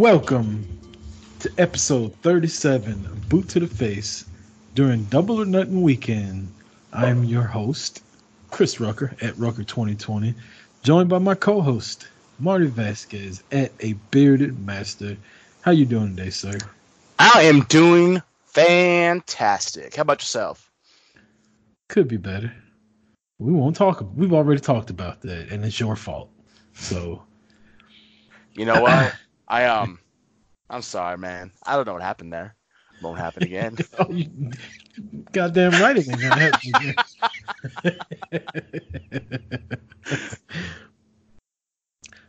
Welcome to episode 37 of Boot to the Face during Double or Nothing weekend. I'm your host, Chris Rucker at Rucker2020, joined by my co-host, Marty Vasquez at A Bearded Master. How you doing today, sir? I am doing fantastic. How about yourself? Could be better. We won't talk. We've already talked about that, and it's your fault. So You know what? I um, I'm sorry, man. I don't know what happened there. Won't happen again. Oh, you goddamn right it ain't gonna happen.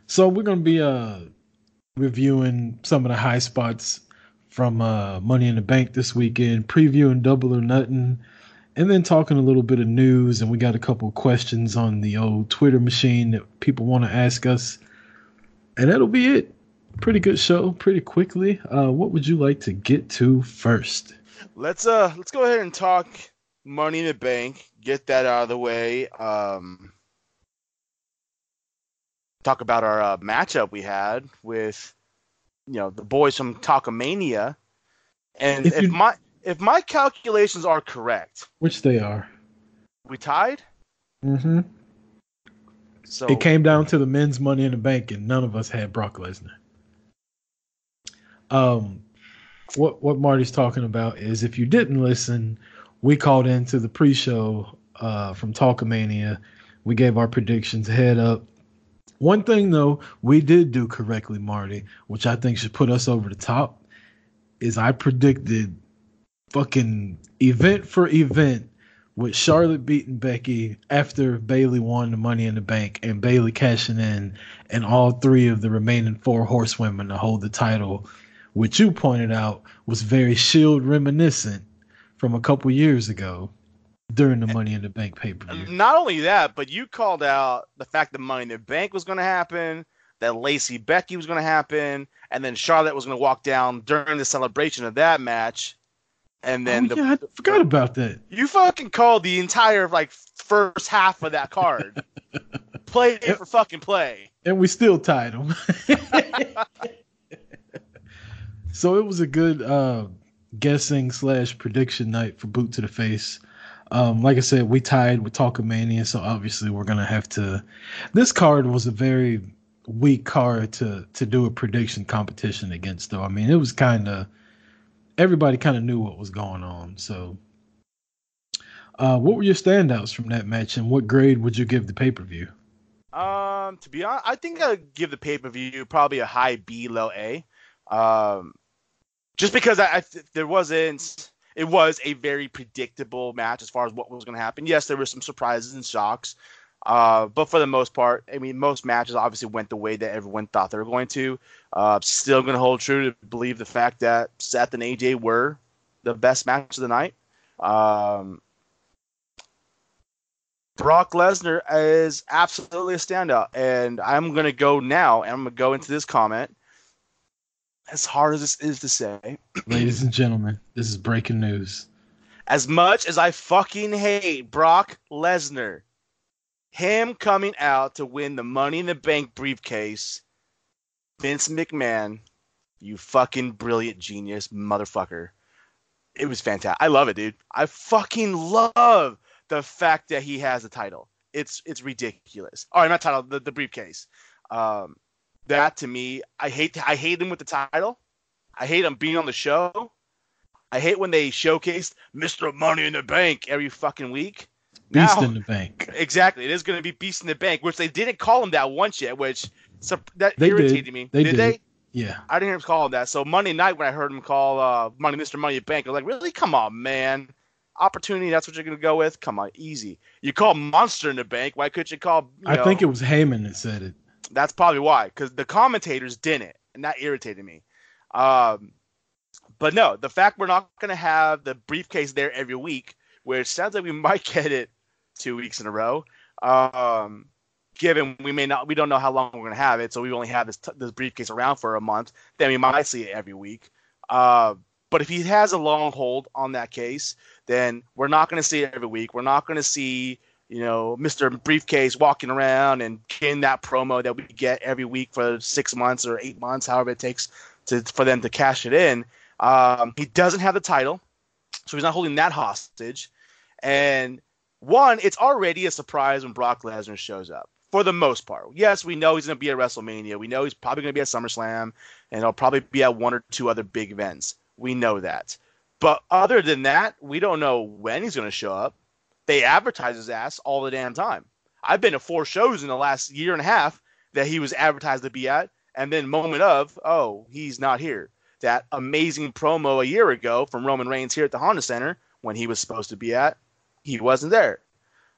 so we're gonna be uh reviewing some of the high spots from uh Money in the Bank this weekend, previewing Double or Nothing, and then talking a little bit of news. And we got a couple of questions on the old Twitter machine that people want to ask us, and that'll be it. Pretty good show, pretty quickly. Uh, what would you like to get to first? let's uh, let's go ahead and talk Money in the Bank. Get that out of the way. Um, talk about our uh, matchup we had with, you know, the boys from Talkomania. And If if, my if my calculations are correct, Which they are. we tied. Mm-hmm. So It came down to the men's money in the bank, and none of us had Brock Lesnar. Um, what what Marty's talking about is if you didn't listen, we called into the pre-show uh, from Talkomania. We gave our predictions head up. One thing though, we did do correctly, Marty, which I think should put us over the top, is I predicted fucking event for event with Charlotte beating Becky after Bayley won the Money in the Bank and Bayley cashing in, and all three of the remaining four horsewomen to hold the title, which you pointed out was very Shield reminiscent from a couple years ago during the Money in the Bank pay per view. Not only that, but you called out the fact that Money in the Bank was going to happen, that Lacey Becky was going to happen, and then Charlotte was going to walk down during the celebration of that match. And oh, then oh, the, yeah, I forgot about that. you fucking called the entire like first half of that card. play it for fucking play. and we still tied them. so it was a good uh, guessing slash prediction night for Boot to the Face. Um, like I said, we tied with Talkomania, so obviously we're gonna have to. This card was a very weak card to to do a prediction competition against, though. I mean, it was kind of everybody kind of knew what was going on. So, uh, what were your standouts from that match, and what grade would you give the pay per view? Um, to be honest, I think I'd give the pay per view probably a high B, low A. Um, just because I, I there wasn't, it was a very predictable match as far as what was going to happen. Yes, there were some surprises and shocks, uh, but for the most part, I mean, most matches obviously went the way that everyone thought they were going to. Uh, still going to hold true to believe the fact that Seth and AJ were the best match of the night. Um, Brock Lesnar is absolutely a standout, and I'm gonna go now, and I'm gonna go into this comment. As hard as this is to say, Ladies and gentlemen, this is breaking news. as much as I fucking hate Brock Lesnar, him coming out to win the Money in the Bank briefcase, Vince McMahon, you fucking brilliant genius motherfucker. It was fantastic. I love it, dude. I fucking love the fact that he has the title. It's it's ridiculous. All right, not title, the, the briefcase. Um, that to me, I hate I hate him with the title. I hate him being on the show. I hate when they showcase Mr. Money in the Bank every fucking week. Beast Now- in the bank. Exactly. It is going to be Beast in the Bank, which they didn't call him that once yet, which that They did. irritated me. They did, did. they? Yeah. I didn't hear him call him that. So Monday night when I heard him call uh, Money Mr. Money in the Bank, I was like, really? Come on, man. Opportunity, that's what you're going to go with? Come on, easy. You call Monster in the Bank. Why couldn't you call. You I know- think it was Heyman that said it. That's probably why, because the commentators didn't, and that irritated me. Um, but no, the fact we're not going to have the briefcase there every week, where it sounds like we might get it two weeks in a row. Um, given we may not, we don't know how long we're going to have it, so we only have this t- this briefcase around for a month. Then we might see it every week. Uh, but if he has a long hold on that case, then we're not going to see it every week. We're not going to see you know, Mr. Briefcase walking around and getting that promo that we get every week for six months or eight months, however it takes to for them to cash it in. Um, he doesn't have the title, so he's not holding that hostage. And one, it's already a surprise when Brock Lesnar shows up for the most part. Yes, we know he's going to be at WrestleMania. We know he's probably going to be at SummerSlam, and he'll probably be at one or two other big events. We know that. But other than that, we don't know when he's going to show up they advertise his ass all the damn time. I've been to four shows in the last year and a half that he was advertised to be at, and then moment of, oh, he's not here. That amazing promo a year ago from Roman Reigns here at the Honda Center when he was supposed to be at, he wasn't there.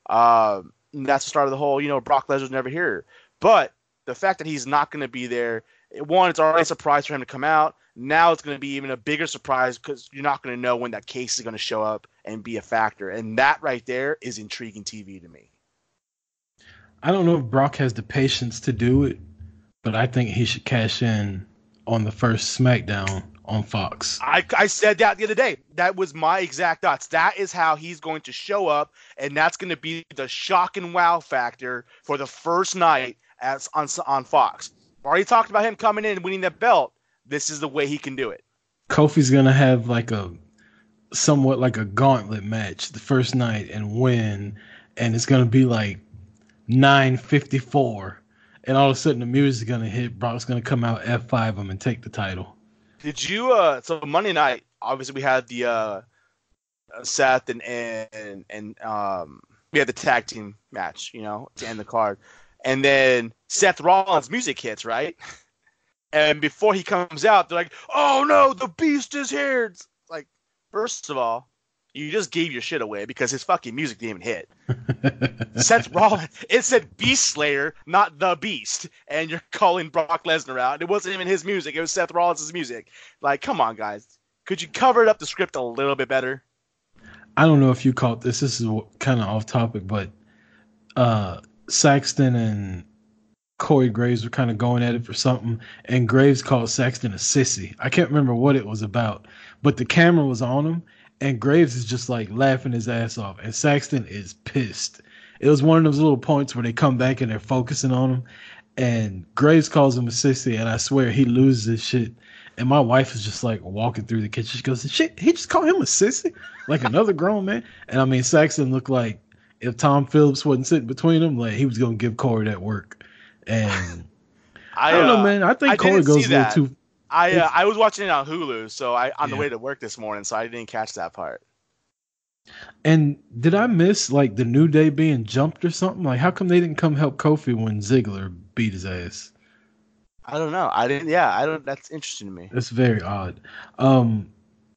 Uh, that's the start of the whole, you know, Brock Lesnar's never here. But the fact that he's not going to be there, one, it's already a surprise for him to come out. Now it's going to be even a bigger surprise because you're not going to know when that case is going to show up and be a factor. And that right there is intriguing TV to me. I don't know if Brock has the patience to do it, but I think he should cash in on the first SmackDown on Fox. I, I said that the other day. That was my exact thoughts. That is how he's going to show up, and that's going to be the shock and wow factor for the first night as on on Fox. Already talked about him coming in and winning that belt this is the way he can do it. Kofi's gonna have like a somewhat like a gauntlet match the first night and win, and it's gonna be like nine fifty four, and all of a sudden the music's gonna hit. Brock's gonna come out F five him and take the title. Did you? uh So Monday night, obviously we had the uh Seth and and and um we had the tag team match, you know, to end the card, and then Seth Rollins' music hits, right? And before he comes out, they're like, "Oh no, the beast is here!" It's like, first of all, you just gave your shit away because his fucking music didn't even hit. Seth Rollins, it said Beast Slayer, not the Beast, and you're calling Brock Lesnar out. It wasn't even his music; it was Seth Rollins' music. Like, come on, guys, could you cover it up the script a little bit better? I don't know if you caught this. This is kind of off topic, but uh, Saxton and Corey Graves were kind of going at it for something, and Graves called Saxton a sissy. I can't remember what it was about, but the camera was on him, and Graves is just like laughing his ass off, and Saxton is pissed. It was one of those little points where they come back and they're focusing on him, and Graves calls him a sissy, and I swear he loses his shit. And my wife is just like walking through the kitchen. She goes, "Shit, he just called him a sissy, like another grown man." And I mean, Saxton looked like if Tom Phillips wasn't sitting between them, like he was gonna give Corey that work. And I, I don't uh, know, man. I think I Corey goes a little too. I uh, I was watching it on Hulu, so I on yeah. the way to work this morning, so I didn't catch that part. And did I miss like the New Day being jumped or something? Like, how come they didn't come help Kofi when Ziggler beat his ass? I don't know. I didn't. Yeah, I don't. That's interesting to me. That's very odd. Um,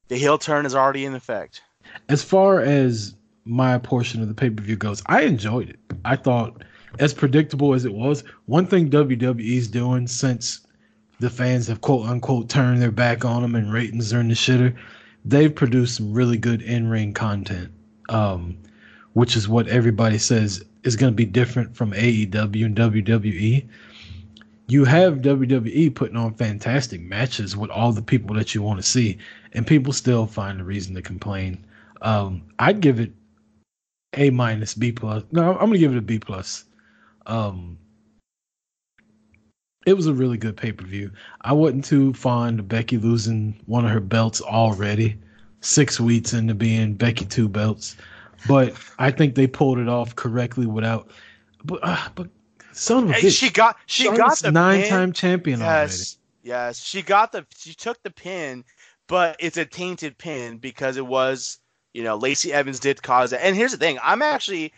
the heel turn is already in effect. As far as my portion of the pay per view goes, I enjoyed it. I thought as predictable as it was, one thing WWE's doing since the fans have quote unquote turned their back on them and ratings are in the shitter, they've produced some really good in ring content, um, which is what everybody says is going to be different from AEW and WWE. You have WWE putting on fantastic matches with all the people that you want to see, and people still find a reason to complain. Um, I'd give it a minus, B plus. No, I'm gonna give it a B plus. Um, it was a really good pay per view. I wasn't too fond of Becky losing one of her belts already, six weeks into being Becky two belts, but I think they pulled it off correctly without. But uh, but son of a bitch, she got she Charlotte's got the nine time champion yes, already. Yes, she got the she took the pin, but it's a tainted pin because it was you know Lacey Evans did cause it. And here's the thing, I'm actually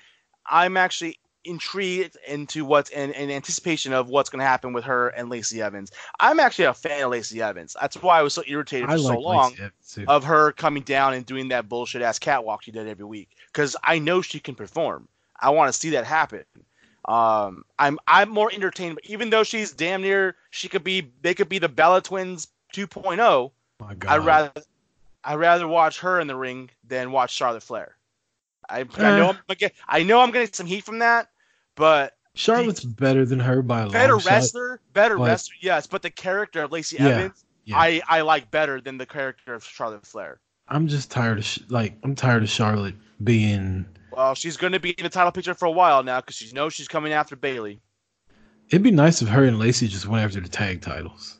I'm actually intrigued into what's in, in anticipation of what's going to happen with her and Lacey Evans. I'm actually a fan of Lacey Evans. That's why I was so irritated for I so long of her coming down and doing that bullshit ass catwalk she did every week because I know she can perform. I want to see that happen. Um, I'm I'm more entertained, even though she's damn near she could be they could be the Bella Twins 2.0. My God. I'd rather I'd rather watch her in the ring than watch Charlotte Flair. I, I Eh. know I'm gonna get I know I'm getting some heat from that, but Charlotte's better than her by a lot. better long shot. wrestler, better but- wrestler, yes. But the character of Lacey Yeah, Evans, yeah. I I like better than the character of Charlotte Flair. I'm just tired of sh- like I'm tired of Charlotte being. Well, she's going to be in the title picture for a while now because she knows she's coming after Bayley. It'd be nice if her and Lacey just went after the tag titles.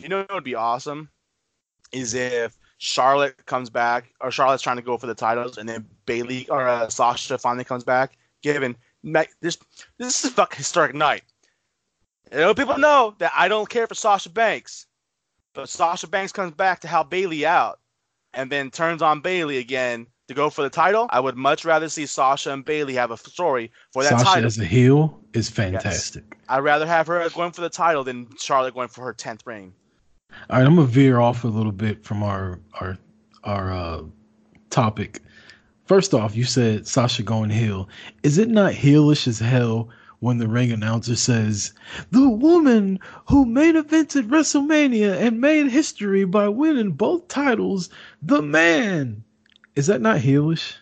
You know what would be awesome is if Charlotte comes back or Charlotte's trying to go for the titles and then Bayley or uh, Sasha finally comes back. Given this, this is a fucking historic night. You know, people know that I don't care for Sasha Banks, but Sasha Banks comes back to help Bayley out, and then turns on Bayley again to go for the title. I would much rather see Sasha and Bayley have a story for that Sasha title. as a heel is fantastic. I'd rather have her going for the title than Charlotte going for her tenth reign. All right, I'm gonna veer off a little bit from our our our uh, topic. First off, you said Sasha going heel. Is it not heelish as hell when the ring announcer says the woman who main evented WrestleMania and made history by winning both titles, the man? Is that not heelish,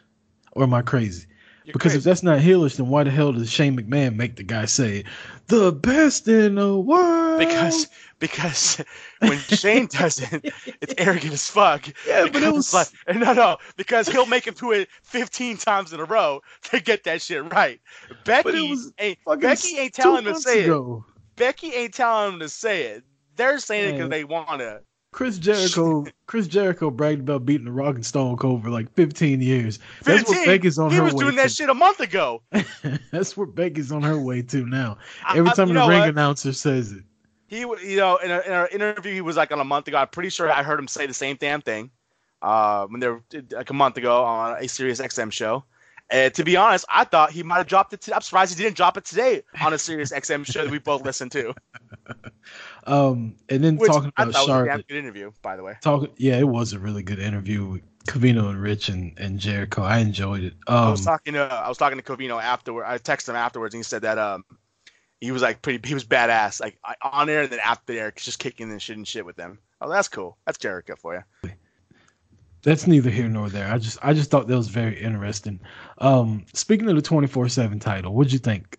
or am I crazy? You're because crazy. if that's not heelish, then why the hell does Shane McMahon make the guy say the best in the world? because because when Shane does it, it's arrogant as fuck. Yeah, but it Because was- like no, no, because he'll make him do it 15 times in a row to get that shit right. Becky ain't Becky ain't telling him to say it. Becky ain't telling him to say it. They're saying it because they want to. Chris Jericho, Chris Jericho bragged about beating the Rock and Stone Cold for like 15 years. 15? That's what Becky's on he her was way doing that shit a month ago. That's where Becky's on her way to now. Every I- time you the ring what? announcer says it. He, you know, in, a, in an interview he was like on a month ago. I'm pretty sure I heard him say the same damn thing uh, when they were like a month ago on a Sirius XM show. And to be honest, I thought he might have dropped it. To, I'm surprised he didn't drop it today on a Sirius XM show that we both listened to. Um, and then Which talking about thought was a Charlotte. good interview, by the way. Talking, yeah, it was a really good interview with Covino and Rich and, and Jericho. I enjoyed it. I Um, was talking to I was talking to Covino afterward. I texted him afterwards, and he said that um he was like pretty he was badass, like on air and then after air, just kicking and shit and shit with them. Oh, that's cool. That's Jericho for you. that's neither here nor there. I just I just thought that was very interesting. Um, speaking of the 24/7 title, what'd you think?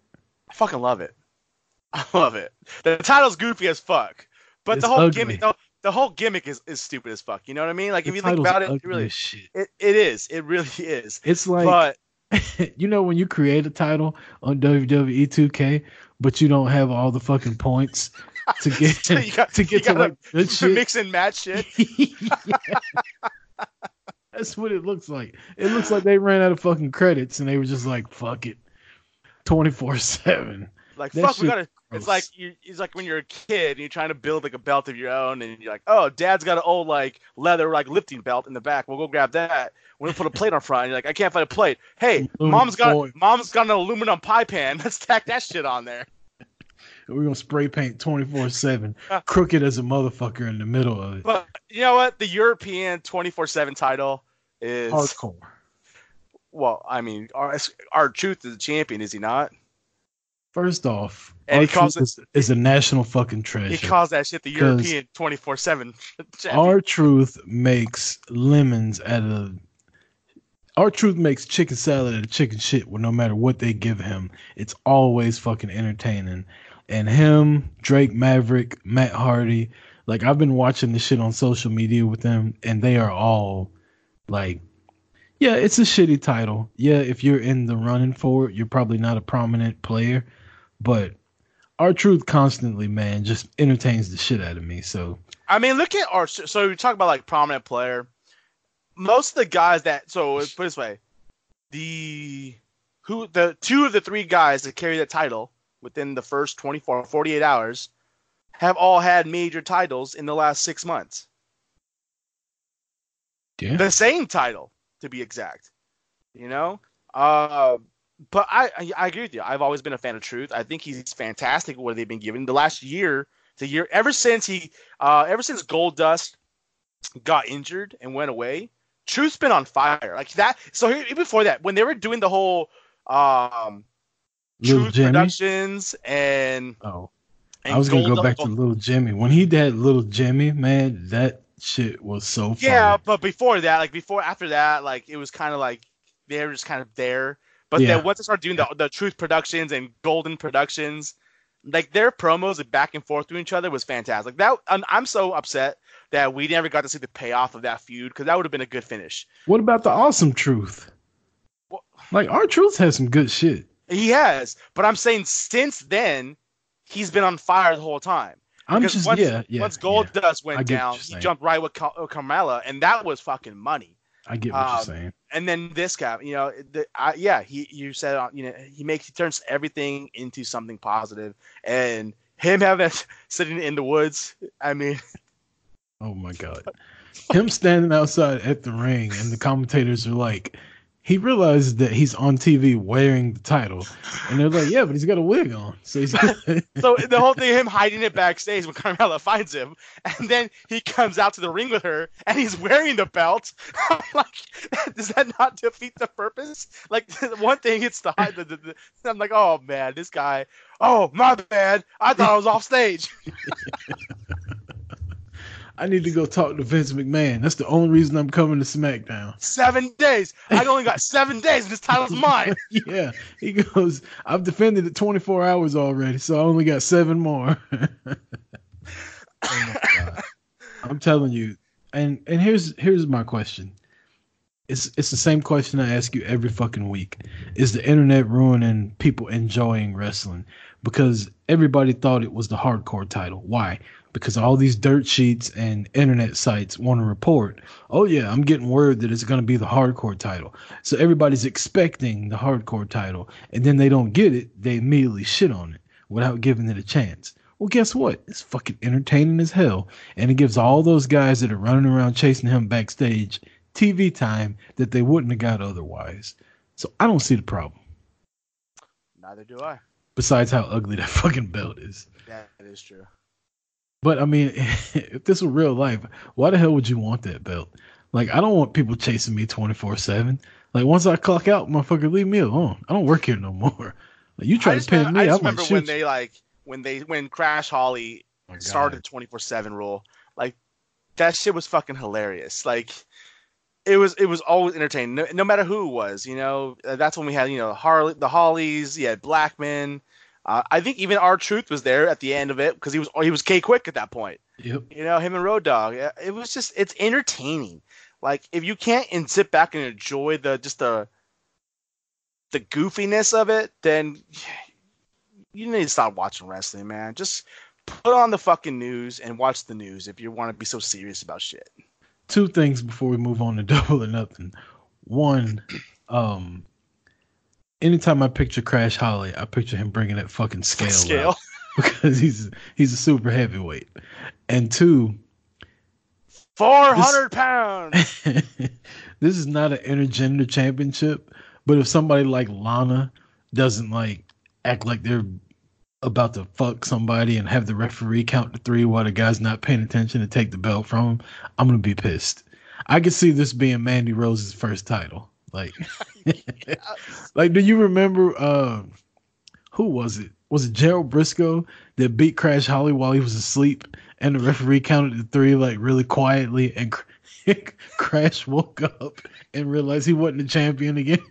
I fucking love it. I love it. The title's goofy as fuck, but It's the whole ugly. gimmick, the, the whole gimmick is, is stupid as fuck. You know what I mean? Like The if you think about it, it really it, it is. It really is. It's like but you know when you create a title on WWE 2K, but you don't have all the fucking points to get So you got- to get to like good shit. mix and match shit. That's what it looks like. It looks like they ran out of fucking credits and they were just like, "Fuck it, 24 7. Like That fuck, we gotta. It's like you. It's like when you're a kid and you're trying to build like a belt of your own, and you're like, "Oh, Dad's got an old like leather like lifting belt in the back. We'll go grab that. We're gonna put a plate on front." And you're like, "I can't find a plate." Hey, mom's got foil. mom's got an aluminum pie pan. Let's tack that shit on there. We're gonna spray paint twenty four seven, crooked as a motherfucker in the middle of it. But you know what? The European 24/7 title is Hardcore. well. I mean, our R-Truth is the champion, is he not? First off, And he R-Truth calls it- is, is a national fucking treasure. He calls that shit the European 24/7. Our truth makes lemons out of. R-Truth makes chicken salad out of chicken shit. Where no matter what they give him, it's always fucking entertaining. And him, Drake Maverick, Matt Hardy, like I've been watching the shit on social media with them, and they are all like, yeah, it's a shitty title. Yeah, if you're in the running for it, you're probably not a prominent player, but R-Truth constantly, man, just entertains the shit out of me. So I mean, look at our. So we talk about like prominent player. Most of the guys that so put it this way, the who the two of the three guys that carry the title within the first 24 48 hours have all had major titles in the last six months. yeah. The same title, to be exact. You know, uh, but I, I I agree with you. I've always been a fan of Truth. I think he's fantastic. What they've been given the last year, the year ever since he, uh, ever since Goldust got injured and went away, Truth's been on fire like that. So here, before that, when they were doing the whole, um, Little Truth Jimmy. Productions and, Oh, and I was gonna go back to Little Jimmy. When he did Little Jimmy, man, that shit was so funny. Yeah, but before that, like before after that, like it was kind of like they were just kind of there. But Yeah. then once they started doing the the Truth Productions and Golden Productions, like their promos back and forth to each other was fantastic. That I'm, I'm so upset that we never got to see the payoff of that feud because that would have been a good finish. What about the awesome truth? Like R-Truth has some good shit. He has, but I'm saying since then, he's been on fire the whole time. I'm Because just once, yeah, yeah. once Gold yeah. Dust went down, he jumped right with Car- Carmella, and that was fucking money. I get what um, you're saying. and then this guy, you know, the, I, yeah, he you said, uh, you know, he makes he turns everything into something positive, and him having sitting in the woods. I mean, Oh my god. Him standing outside at the ring and the commentators are like, he realizes that he's on TV wearing the title. And they're like, yeah, but he's got a wig on. So he's so the whole thing, of him hiding it backstage when Carmella finds him, and then he comes out to the ring with her, and he's wearing the belt. Like, does that not defeat the purpose? Like, one thing it's the, the, the, the I'm like, oh man, this guy. Oh my bad, I thought I was off stage. I need to go talk to Vince McMahon. That's the only reason I'm coming to SmackDown. Seven days. I only got seven days, and this title's mine. yeah. He goes, I've defended it 24 hours already, so I only got seven more. Oh my God. I'm telling you. And and here's here's my question. It's it's the same question I ask you every fucking week. Is the internet ruining people enjoying wrestling? Because everybody thought it was the hardcore title. Why? Because all these dirt sheets and internet sites want to report, oh yeah, I'm getting word that it's going to be the hardcore title. So everybody's expecting the hardcore title, and then they don't get it, they immediately shit on it without giving it a chance. Well, guess what? It's fucking entertaining as hell, and it gives all those guys that are running around chasing him backstage TV time that they wouldn't have got otherwise. So I don't see the problem. Neither do I. Besides how ugly that fucking belt is. That is true. But I mean, if this were real life, why the hell would you want that belt? Like, I don't want people chasing me 24 7. Like, once I clock out, motherfucker, leave me alone. I don't work here no more. Like, you try to pin me, I I, just might remember shoot when they like when they when Crash Holly Oh started twenty four seven rule. Like that shit was fucking hilarious. Like it was it was always entertaining, no, no matter who it was. You know, that's when we had you know Harley, the Hollies, you had Blackman. Uh, I think even R-Truth was there at the end of it because he was he was K-Kwik at that point. Yep. You know, him and Road Dog. It was just it's entertaining. Like if you can't and sit back and enjoy the just the the goofiness of it, then you need to stop watching wrestling, man. Just put on the fucking news and watch the news if you want to be so serious about shit. two things before we move on to double or nothing. One, um, anytime I picture Crash Holly, I picture him bringing that fucking scale, Scale. out because he's he's a super heavyweight. And two, Four hundred pounds. this is not an intergender championship, but if somebody like Lana doesn't like act like they're about to fuck somebody and have the referee count to three while the guy's not paying attention to take the belt from him, I'm gonna be pissed. I could see this being Mandy Rose's first title. Like, like, do you remember? Uh, who was it? Was it Gerald Brisco that beat Crash Holly while he was asleep, and the referee counted to three like really quietly, and Crash woke up and realized he wasn't the champion again.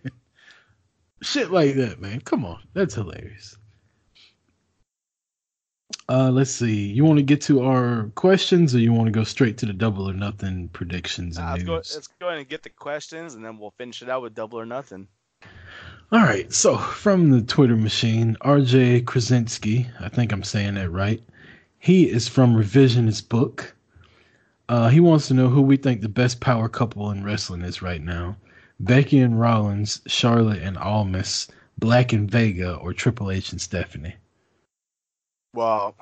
Shit like that, man. Come on, that's hilarious. Uh, let's see. You want to get to our questions, or you want to go straight to the double or nothing predictions and Nah, let's, go, let's go ahead and get the questions, and then we'll finish it out with double or nothing. All right. So from the Twitter machine, RJ Krasinski, I think I'm saying that right. He is from Revisionist Book. Uh, he wants to know who we think the best power couple in wrestling is right now: Becky and Rollins, Charlotte and Almas, Black and Vega, or Triple H and Stephanie. Well,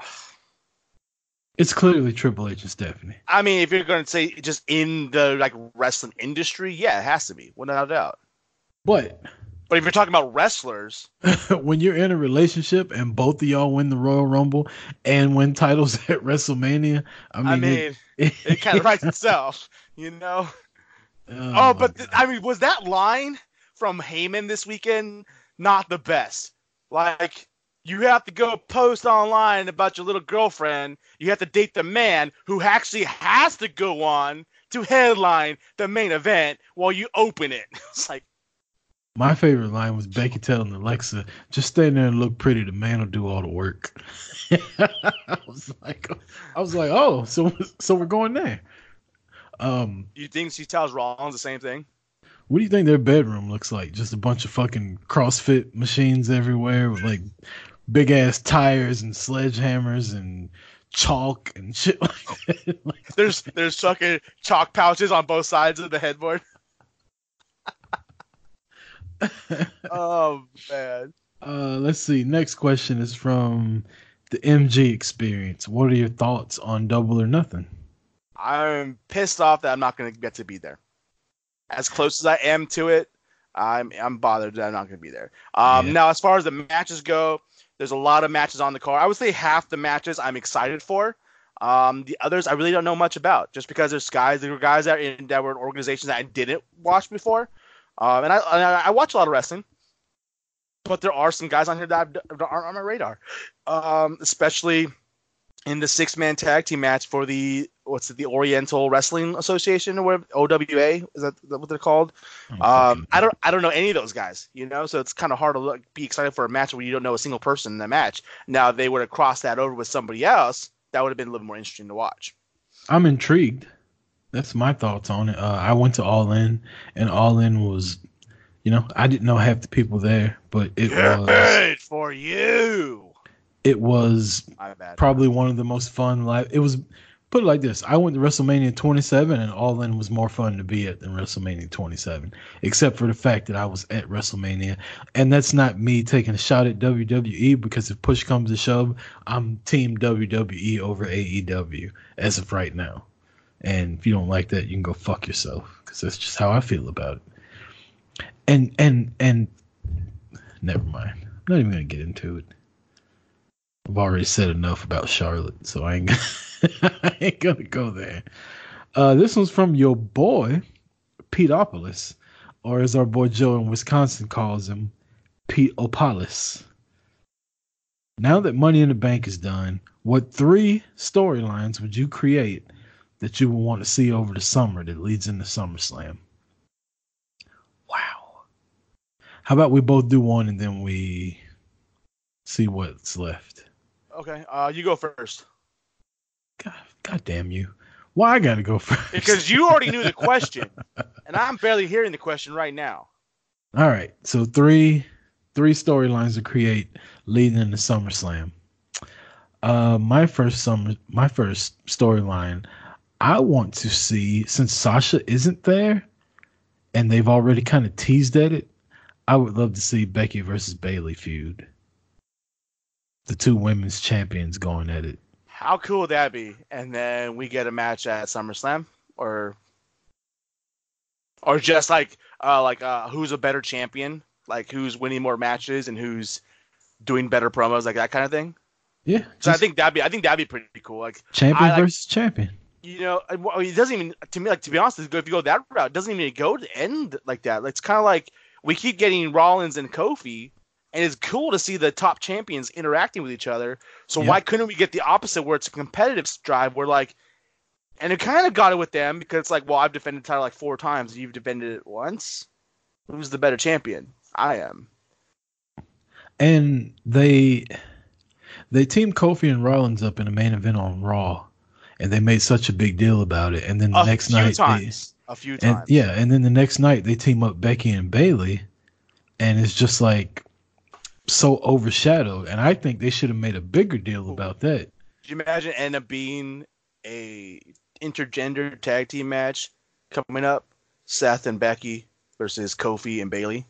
It's clearly Triple H and Stephanie. I mean, if you're going to say just in the like wrestling industry, yeah, it has to be, without a doubt. But But if you're talking about wrestlers, when you're in a relationship and both of y'all win the Royal Rumble and win titles at WrestleMania, I mean, I mean, it, it kind of writes itself, you know. Oh, Oh, but th- I mean, was that line from Heyman this weekend not the best? Like you have to go post online about your little girlfriend. You have to date the man who actually has to go on to headline the main event while you open it. It's like My favorite line was Becky telling Alexa, "Just stand there and look pretty. The man will do all the work." I was like, I was like, oh, so so we're going there. Um, you think she tells Rollins the same thing? what do you think their bedroom looks like? Just a bunch of fucking CrossFit machines everywhere with like big ass tires and sledgehammers and chalk and shit like that. Like, There's there's fucking chalk pouches on both sides of the headboard. oh man. Uh, let's see. Next question is from the MG experience. What are your thoughts on Double or Nothing? I'm pissed off that I'm not going to get to be there. As close as I am to it, I'm I'm bothered that I'm not going to be there. Um, Yeah. Now, as far as the matches go, there's a lot of matches on the card. I would say half the matches I'm excited for. Um, the others I really don't know much about, just because there's guys there were guys that, are in, that were in organizations that I didn't watch before. Um, and I, and I I watch a lot of wrestling, but there are some guys on here that, I've- that aren't on my radar, um, especially in the six man tag team match for the what's it, the Oriental Wrestling Association or whatever OWA is that what they're called? Um, I don't I don't know any of those guys, you know, so it's kind of hard to look, be excited for a match where you don't know a single person in the match. Now if they would have crossed that over with somebody else, that would have been a little more interesting to watch. I'm intrigued. That's my thoughts on it. Uh, I went to All In, and All In was, you know, I didn't know half the people there, but it was Good for you. It was probably one of the most fun live. It was put it like this: I went to WrestleMania 27, and All In was more fun to be at than WrestleMania 27, except for the fact that I was at WrestleMania, and that's not me taking a shot at WWE because if push comes to shove, I'm Team WWE over AEW as of right now. And if you don't like that, you can go fuck yourself because that's just how I feel about it. And and and never mind. I'm not even gonna get into it. I've already said enough about Charlotte, so I ain't gonna, I ain't gonna go there. Uh, this one's from your boy, Peteopolis, or as our boy Joe in Wisconsin calls him, Pete Opolis. Now that Money in the Bank is done, what three storylines would you create that you would want to see over the summer that leads into SummerSlam? Wow. How about we both do one and then we see what's left? Okay, uh, you go first God, God damn you. Why I gotta go first? because you already knew the question, and I'm barely hearing the question right now. All right. So three three storylines to create leading into SummerSlam. Uh my first summer my first storyline, I want to see since Sasha isn't there and they've already kind of teased at it, I would love to see Becky versus Bayley feud. The two women's champions going at it. How cool would that be? And then we get a match at SummerSlam, or or just like uh, like uh, who's a better champion, like who's winning more matches and who's doing better promos, like that kind of thing. Yeah. So I think that'd be I think that'd be pretty cool. Like champion I like- versus champion. you know, it doesn't even to me like to be honest, if you go that route, it doesn't even go to end like that. Like, it's kind of like we keep getting Rollins and Kofi, and it's cool to see the top champions interacting with each other. So Yeah. why couldn't we get the opposite where it's a competitive drive where like, and it kind of got it with them because it's like, well, I've defended the title like four times, you've defended it once. Who's the better champion? I am. and they they teamed Kofi and Rollins up in a main event on Raw, and they made such a big deal about it. And then the A next few night, times. a few they, and times. yeah, and then the next night they team up Becky and Bayley, and it's just like so overshadowed. And I think they should have made a bigger deal about that. Could you imagine up being a intergender tag team match coming up? Seth and Becky versus Kofi and Bayley.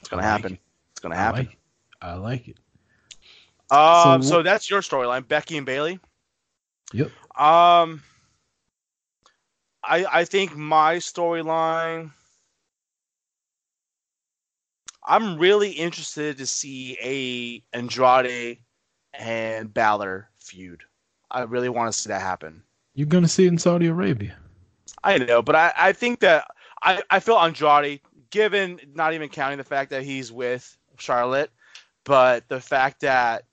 It's gonna like happen. it. It's gonna I happen. like it. I like it. Um, So so, that's your storyline, Becky and Bayley. Yep. Um, I I think my storyline. I'm really interested to see a Andrade and Balor feud. I really want to see that happen. You're gonna see it in Saudi Arabia. I know, but I, I think that I, I feel Andrade given not even counting the fact that he's with Charlotte, but the fact that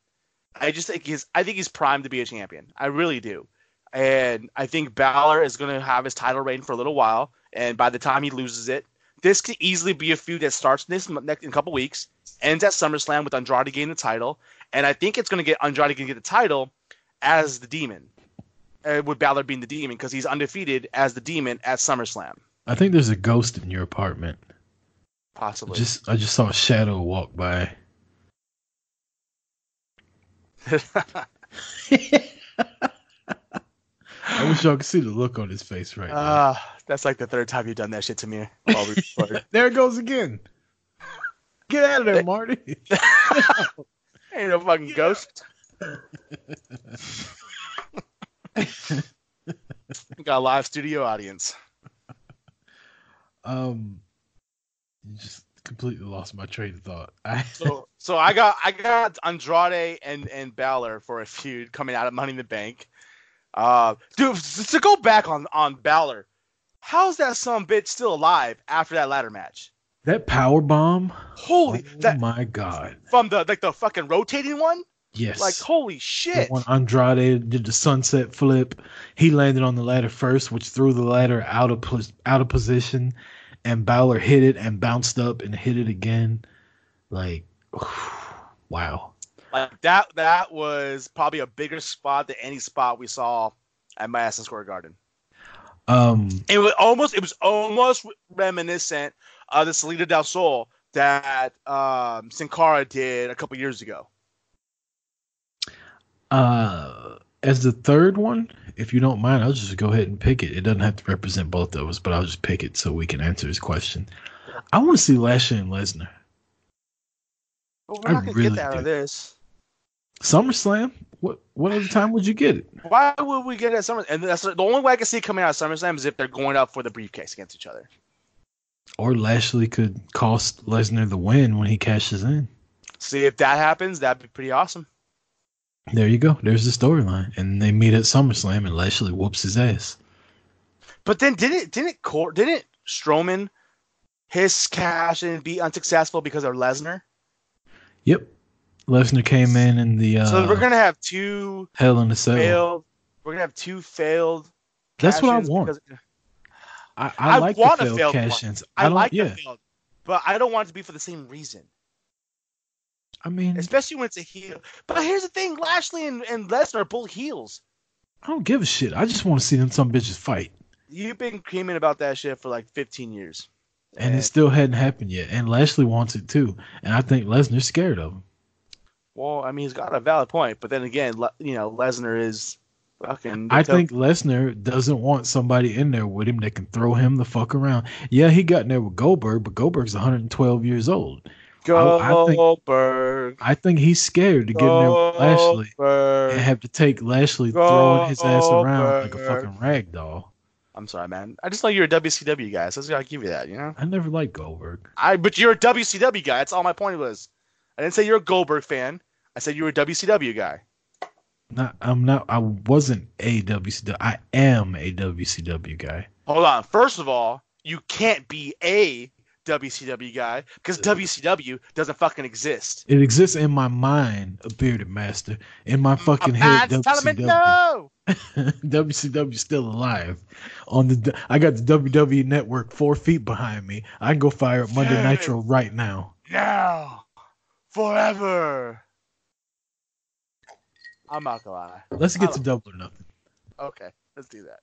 I just think he's I think he's primed to be a champion. I really do. And I think Balor is going to have his title reign for a little while. And by the time he loses it, this could easily be a feud that starts this next in a couple weeks, ends at SummerSlam with Andrade getting the title, and I think it's going to get Andrade going to get the title as the Demon, uh, with Balor being the Demon because he's undefeated as the Demon at SummerSlam. I think there's a ghost in your apartment. Possibly. Just I just saw a shadow walk by. I wish y'all could see the look on his face right now. Ah, that's like the third time you've done that shit to me we there it goes again. Get out of there, Marty. Ain't no fucking ghost. Got a live studio audience. Um, you just completely lost my train of thought. So, so I got I got Andrade and and Balor for a feud coming out of Money in the Bank. Uh, dude, to go back on on Balor, how's that some bitch still alive after that ladder match? that power bomb. Holy, oh that my god! from the like the fucking rotating one. Yes, Like holy shit! When Andrade did the sunset flip, he landed on the ladder first, which threw the ladder out of pos- out of position, and Balor hit it and bounced up and hit it again. Like, wow. Like that that was probably a bigger spot than any spot we saw at Madison Square Garden. Um, It was almost it was almost reminiscent of the Salida del Sol that um, Sin Cara did a couple years ago. uh, as the third one, if you don't mind, I'll just go ahead and pick it. It doesn't have to represent both of us, but I'll just pick it so we can answer his question. I want to see Lashley and Lesnar. But we're I not gonna really get that out do. of this. SummerSlam. What what other time would you get it? Why would we get it at Summer? And that's the only way I can see it coming out of SummerSlam is if they're going up for the briefcase against each other. Or Lashley could cost Lesnar the win when he cashes in. See if that happens, that'd be pretty awesome. There you go. There's the storyline, and they meet at SummerSlam, and Lashley whoops his ass. But then didn't didn't Cor- didn't Strowman his cash and be unsuccessful because of Lesnar? Yep. Lesnar came in and the uh, so we're gonna have two Hell in a Cell. failed. We're gonna have two failed. That's what I want. because- I, I, I like the want a failed failed cash-ins. I, I, like yeah. the failed, but I don't want it to be for the same reason, I mean, especially when it's a heel. But here's the thing: Lashley and, and Lesnar are both heels. I don't give a shit. I just want to see them some bitches fight, You've been screaming about that shit for like 15 years, and it still hadn't happened yet. And Lashley wants it too, and I think Lesnar's scared of him. Well, I mean, he's got a valid point, but then again, you know, Lesnar is fucking. I think Lesnar doesn't want somebody in there with him that can throw him the fuck around. Yeah, he got in there with Goldberg, but Goldberg's 112 years old. I- I think- Goldberg. I think he's scared to get in there with Lashley and have to take Lashley throwing his ass around like a fucking rag doll. I'm sorry, man. I just know you're a WCW guy, so I gotta give you that, you know. I never liked Goldberg. I but you're a WCW guy. That's all my point was. I didn't say you're a Goldberg fan. I said you were a WCW guy. Not, I'm not. I wasn't a WCW. I am a WCW guy. Hold on. First of all, you can't be a WCW guy because WCW uh, doesn't fucking exist. It exists in my mind, a bearded master. In my fucking head, I'm telling me WCW. no. WCW still alive. On the, I got the WWE Network four feet behind me. I can go fire up Monday. Nitro right now. Now. Forever. I'm not gonna lie. Let's get to double or nothing. Okay, let's do that.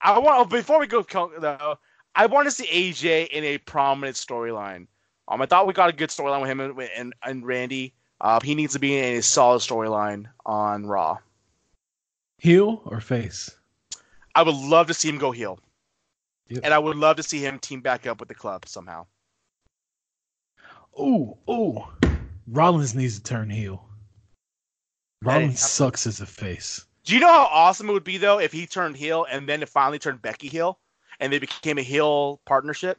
I want before we go though. I want to see AJ in a prominent storyline. Um, I thought we got a good storyline with him and, and, and Randy. Uh, he needs to be in a solid storyline on Raw. Heel or face? I would love to see him go heel, Yep. and I would love to see him team back up with the club somehow. Ooh, ooh. Rollins needs to turn heel. Rollins sucks as a face. Do you know how awesome it would be though if he turned heel and then it finally turned Becky heel, and they became a heel partnership?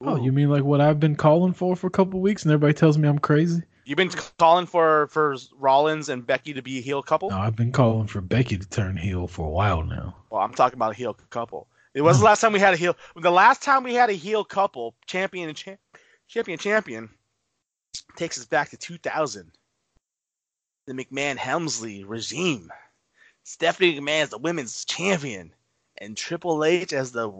Oh, you mean like what I've been calling for for a couple weeks, and everybody tells me I'm crazy? You've been calling for for Rollins and Becky to be a heel couple. No, I've been calling for Becky to turn heel for a while now. Well, I'm talking about a heel couple. It was the last time we had a heel. The last time we had a heel couple, champion and champ, champion champion, takes us back to 2000. The McMahon Helmsley regime. Stephanie McMahon as the women's champion, and Triple H as the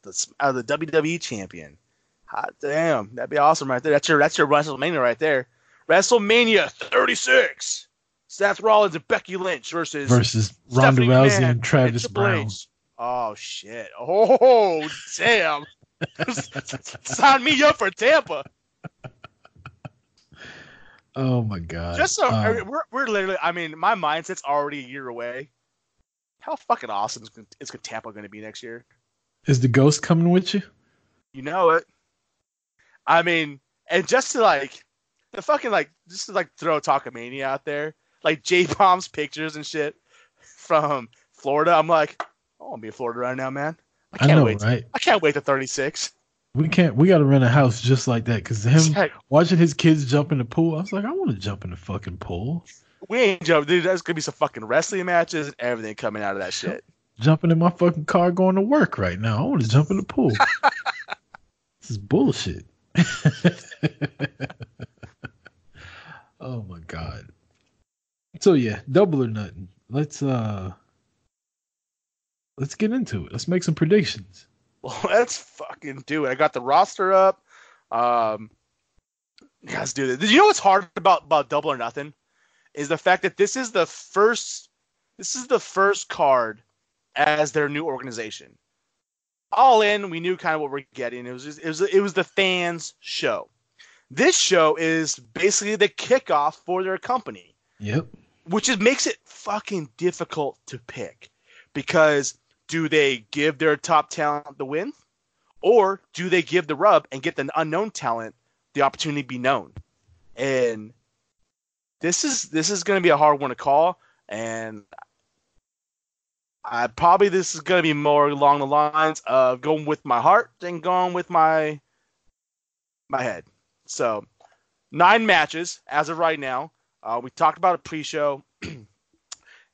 the, uh, the WWE champion. Hot damn, that'd be awesome right there. That's your that's your WrestleMania right there. WrestleMania 36. Seth Rollins and Becky Lynch versus versus Ronda Stephanie Rousey McMahon and Travis Triple Brown. H. Oh shit! Oh damn! Sign me up for Tampa. Oh my god. Just so I Um, mean, we're we're literally. I mean, my mindset's already a year away. How fucking awesome is, is Tampa going to be next year? is the ghost coming with you? You know it. I mean, and just to like the fucking like just to like throw Talkomania out there, like J Bomb's pictures and shit from Florida. I'm like, I want to be in Florida right now, man. I I can't know, wait. right? I can't wait to 36. We can't. We got to rent a house just like that. Cause him watching his kids jump in the pool, I was like, I want to jump in the fucking pool. we ain't jumping. Dude, there's gonna be some fucking wrestling matches and everything coming out of that shit. Jumping in my fucking car going to work right now. I want to jump in the pool. this is bullshit. oh my god. So yeah, double or nothing. Let's uh let's get into it. Let's make some predictions. Well, let's fucking do it. I got the roster up. Um, let's do this. You know what's hard about about Double or Nothing is the fact that this is the first. This is the first card as their new organization. All in, we knew kind of what we're getting. It was just, it was it was the fans show. This show is basically the kickoff for their company Yep. which is makes it fucking difficult to pick because do they give their top talent the win or do they give the rub and get the unknown talent the opportunity to be known? And this is this is going to be a hard one to call and I probably this is going to be more along the lines of going with my heart than going with my my head. So nine matches as of right now. Uh, we talked about a pre-show.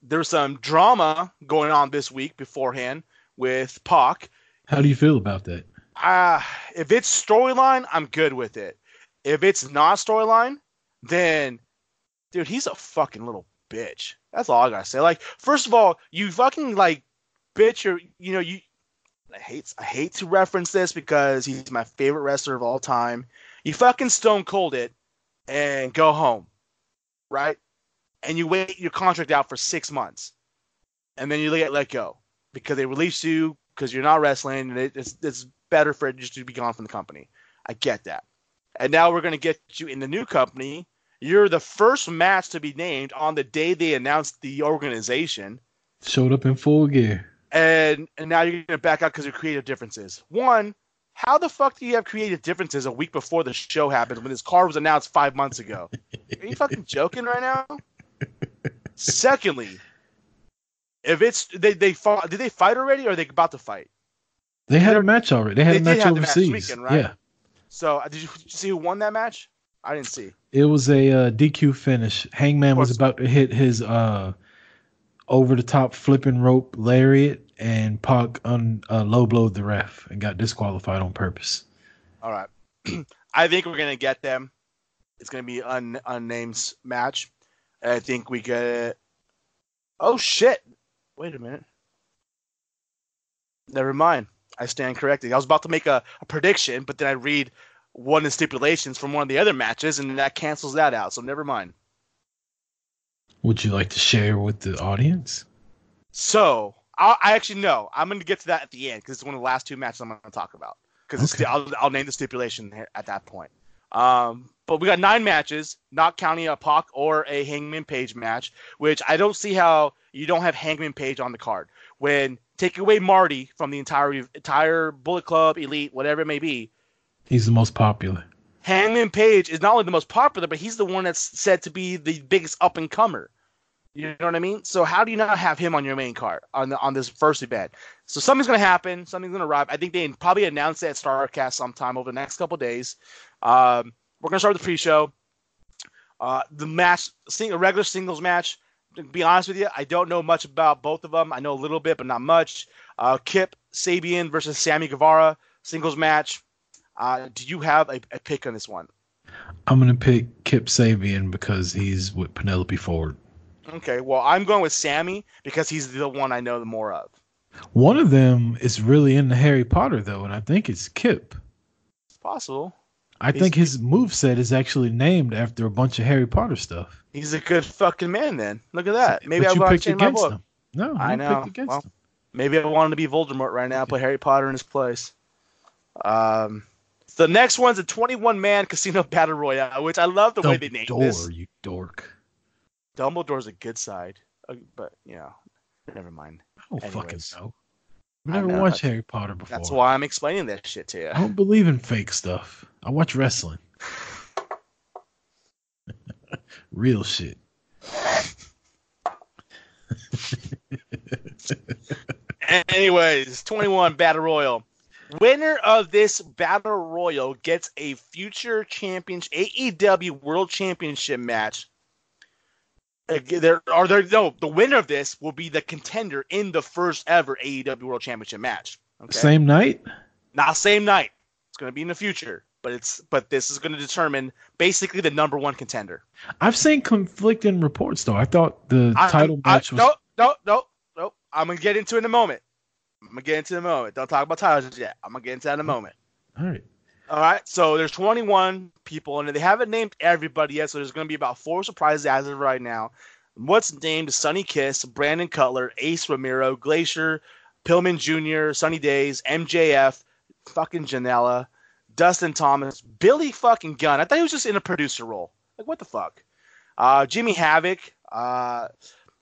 There's some drama going on this week beforehand with Pac. How do you feel about that? Uh, if it's storyline, I'm good with it. If it's not storyline, then, dude, he's a fucking little bitch. That's all I gotta say. Like, first of all, you fucking like bitch. Or you know you. I hate I hate to reference this because he's my favorite wrestler of all time. You fucking stone cold it and go home right? And you wait your contract out for six months, and then you get let go because they release you because you're not wrestling, and it, it's it's better for it just to be gone from the company. I get that. And now we're gonna get you in the new company. You're the first match to be named on the day they announced the organization, Showed up in full gear. and and now you're gonna back out because of creative differences. One, how the fuck do you have creative differences a week before the show happened when this car was announced five months ago? Are you fucking joking right now? Secondly, if it's they they fought, did they fight already or are they about to fight? They had a match already. They had They a match the match overseas. weekend, right? Yeah. So uh, did you, did you see who won that match? I didn't see. It was a uh, DQ finish. Hangman was about to hit his uh, over the top flipping rope lariat, and Pac un, uh, low blowed the ref and got disqualified on purpose. All right, I think we're gonna get them. It's gonna be un unnamed match. I think we get. Oh shit! Wait a minute. Never mind. I stand corrected. I was about to make a, a prediction, but then I read one of the stipulations from one of the other matches, and that cancels that out. So never mind. Would you like to share with the audience? So I, I actually know I'm going to get to that at the end because it's one of the last two matches I'm going to talk about. Because Okay. I'll, I'll name the stipulation at that point. Um, but we got nine matches, not counting a Pac or a Hangman Page match, which I don't see how you don't have Hangman Page on the card. When take away Marty from the entire entire Bullet Club, Elite, whatever it may be, He's the most popular. Hangman Page is not only the most popular, but he's the one that's said to be the biggest up and comer. You know what I mean? So how do you not have him on your main card on the, on this first event? So something's gonna happen. Something's gonna arrive. I think they probably announce that at Starcast sometime over the next couple days. Um, we're gonna start with the pre-show. Uh, the match, a regular singles match. To be honest with you, I don't know much about both of them. I know a little bit, but not much. Uh, Kip Sabian versus Sammy Guevara singles match. Uh, do you have a, a pick on this one? I'm gonna pick Kip Sabian because he's with Penelope Ford. Okay, well, I'm going with Sammy because he's the one I know the more of. One of them is really into Harry Potter though, and I think it's Kip. It's possible. I He's- think his move set is actually named after a bunch of Harry Potter stuff. He's a good fucking man. Then look at that. Maybe But I want to picked change my against him. No, I know. against Well, him. Maybe I wanted to be Voldemort right now. Put Harry Potter in his place. Um, the next one's a 21 man casino battle royale, which I love the way they named Dumbledore, this. you dork. Dumbledore's a good side, uh, but you know, never mind. I don't fucking know. I've never know, watched that's- Harry Potter before. That's why I'm explaining that shit to you. I don't believe in fake stuff. I watch wrestling. Real shit. Anyways, 21 Battle Royal. Winner of this Battle Royal gets a future championship AEW World Championship match. There are there no the winner of this will be the contender in the first ever AEW World Championship match. Okay. Same night? Not same night. It's going to be in the future, but it's but this is going to determine basically the number one contender. I've seen conflicting reports though. I thought the I- title I- match was No, no, no, no. I'm gonna get into it in a moment. I'm gonna get into it in a moment. Don't talk about titles yet. I'm gonna get into that in a oh. moment. all right. All right. So there's 21 people, and they haven't named everybody yet. So there's gonna be about four surprises as of right now. What's named is Sonny Kiss, Brandon Cutler, Ace Romero, Glacier, Pillman Jr., Sunny Daze, MJF, fucking Janela, Dustin Thomas, Billy fucking Gunn. I thought he was just in a producer role. Like what the fuck? Uh, Jimmy Havoc, uh,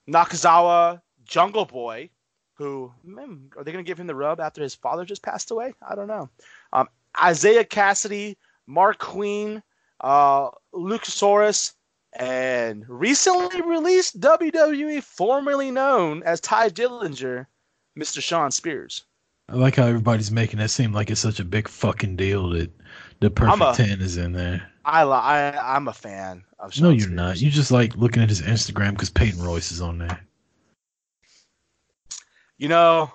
Nakazawa, Jungle Boy, who man, are they going to give him the rub after his father just passed away? I don't know. Um, Isiah Kassidy, Marq Quen, uh, Luchasaurus, and recently released WWE, formerly known as Tye Dillinger, Mr. Shawn Spears. I like how everybody's making that seem like it's such a big fucking deal that the perfect a- ten is in there. I, I I'm a fan of Shawn No, you're Spears. not. You just like looking at his Instagram because Peyton Royce is on there. You know,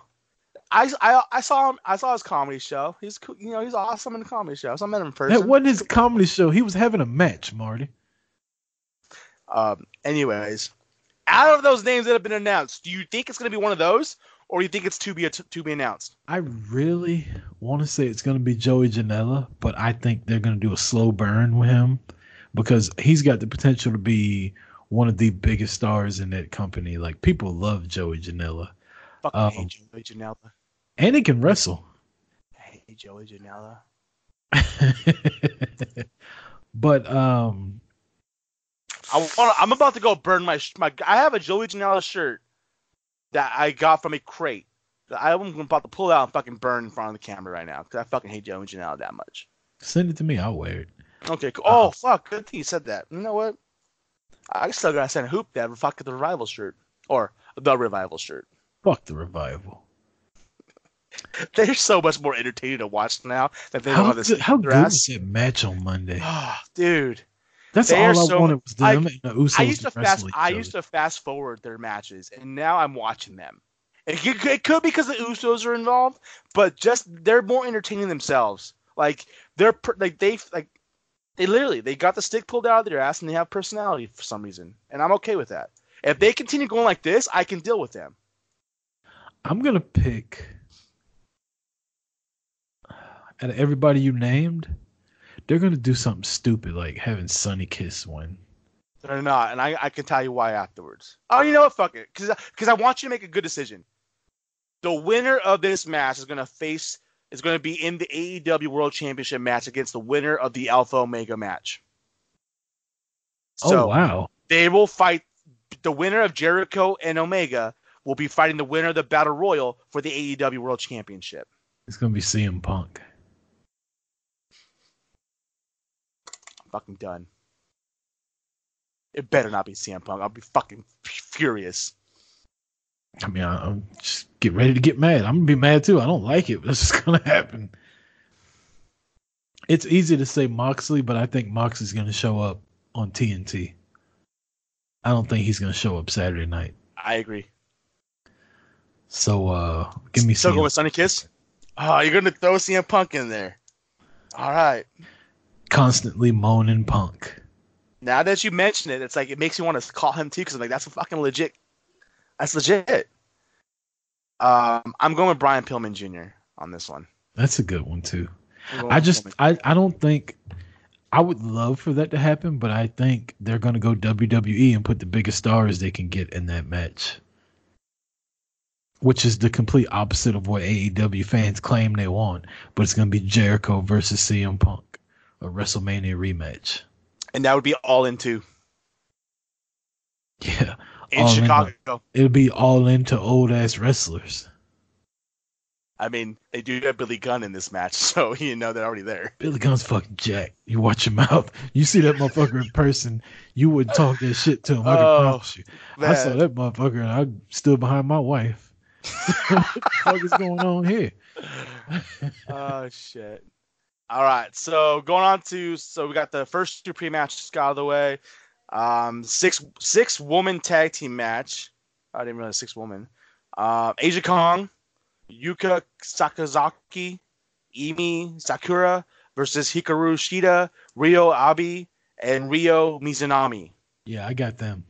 I, I I saw him. I saw his comedy show. He's cool- you know he's awesome in the comedy show. So I met him in person. That wasn't his comedy show. He was having a match, Marty. Um, anyways, out of those names that have been announced, do you think it's going to be one of those, or do you think it's to be to be announced? I really want to say it's going to be Joey Janela, but I think they're going to do a slow burn with him because he's got the potential to be one of the biggest stars in that company. Like people love Joey Janela, Fucking Um, hate Joey Janela. And he can wrestle. I hate Joey Janela. but um, I want. I'm about to go burn my my. I have a Joey Janela shirt that I got from a crate. I'm about to pull it out and fucking burn in front of the camera right now because I fucking hate Joey Janela that much. send it to me. I'll wear it. Okay. Cool. Uh-huh. Oh fuck! Good thing you said that. You know what? I still gotta send a hoop that fuck the revival shirt or the revival shirt. Fuck the revival. They're so much more entertaining to watch now that they don't How, have this. how good was that match on Monday? Ah, dude. That's they all I so- wanted was them I- the I used to fast. I used to fast forward their matches, and now I'm watching them. It could, it could be because the Usos are involved, but just they're more entertaining themselves. Like they're like they like they literally they got the stick pulled out of their ass and they have personality for some reason, and I'm okay with that. If they continue going like this, I can deal with them. I'm gonna pick out of everybody you named, they're gonna do something stupid like having Sonny Kiss win. They're not, and I, I can tell you why afterwards. Oh, you know what? Fuck it, because because I want you to make a good decision. The winner of this match is gonna face is gonna be in the AEW World Championship match against the winner of the Alpha Omega match. Oh, so oh wow! they will fight the winner of Jericho and Omega will be fighting the winner of the Battle Royal for the AEW World Championship. It's gonna be CM Punk. Fucking done. It better not be CM Punk. I'll be fucking furious. I mean, I, I'm just get ready to get mad. I'm gonna be mad too. I don't like it, but that's just gonna happen. It's easy to say Moxley, but I think Moxley's gonna show up on TNT. I don't think he's gonna show up Saturday night. I agree. So uh give me Still some going with Sonny Kiss. Oh, you're gonna throw CM Punk in there. All right. Constantly moaning punk. Now that you mention it, it's like it makes me want to call him too because I'm like, that's fucking legit. That's legit. Um, I'm going with Brian Pillman Jr. on this one. That's a good one too. I just I, I don't think I would love for that to happen, but I think they're gonna go WWE and put the biggest stars they can get in that match. Which is the complete opposite of what AEW fans claim they want. But it's gonna be Jericho versus CM Punk, a WrestleMania rematch. and that would be all in two Yeah. in All in. Chicago. It'll be all into old ass wrestlers. I mean, they do have Billy Gunn in this match, so you know they're already there. Billy Gunn's fucking jack. You watch your mouth. You see that motherfucker in person, you wouldn't talk that shit to him. I can Oh, promise you. I saw that motherfucker and I stood behind my wife. what the fuck is going on here? oh shit. All right, so going on to so we got the first two pre-matches out of the way. Um, six six woman tag team match. I didn't realize six woman. Uh, Aja Kong, Yuka Sakazaki, Emi Sakura versus Hikaru Shida, Rio Abi, and Ryo Mizunami. Yeah, I got them.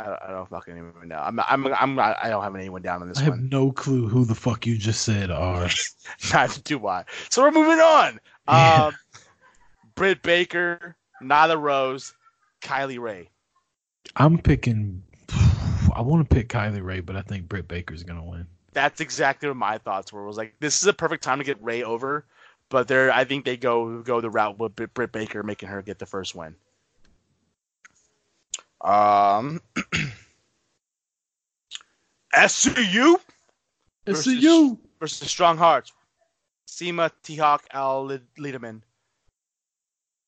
I don't, I don't fucking even know. I'm, I'm, I'm not, I don't have anyone down on this I have one. no clue who the fuck you just said are. Neither do I. So we're moving on. Yeah. Um, Britt Baker, Nyla Rose, Kylie Rae. I'm picking. I want to pick Kylie Rae, but I think Britt Baker's gonna win. That's exactly what my thoughts were. Was like this is a perfect time to get Rae over, but they're I think they go go the route with Britt Baker, making her get the first win. Um, SCU Versus- you. versus Strong Hearts. CIMA T-Hawk El Lindaman.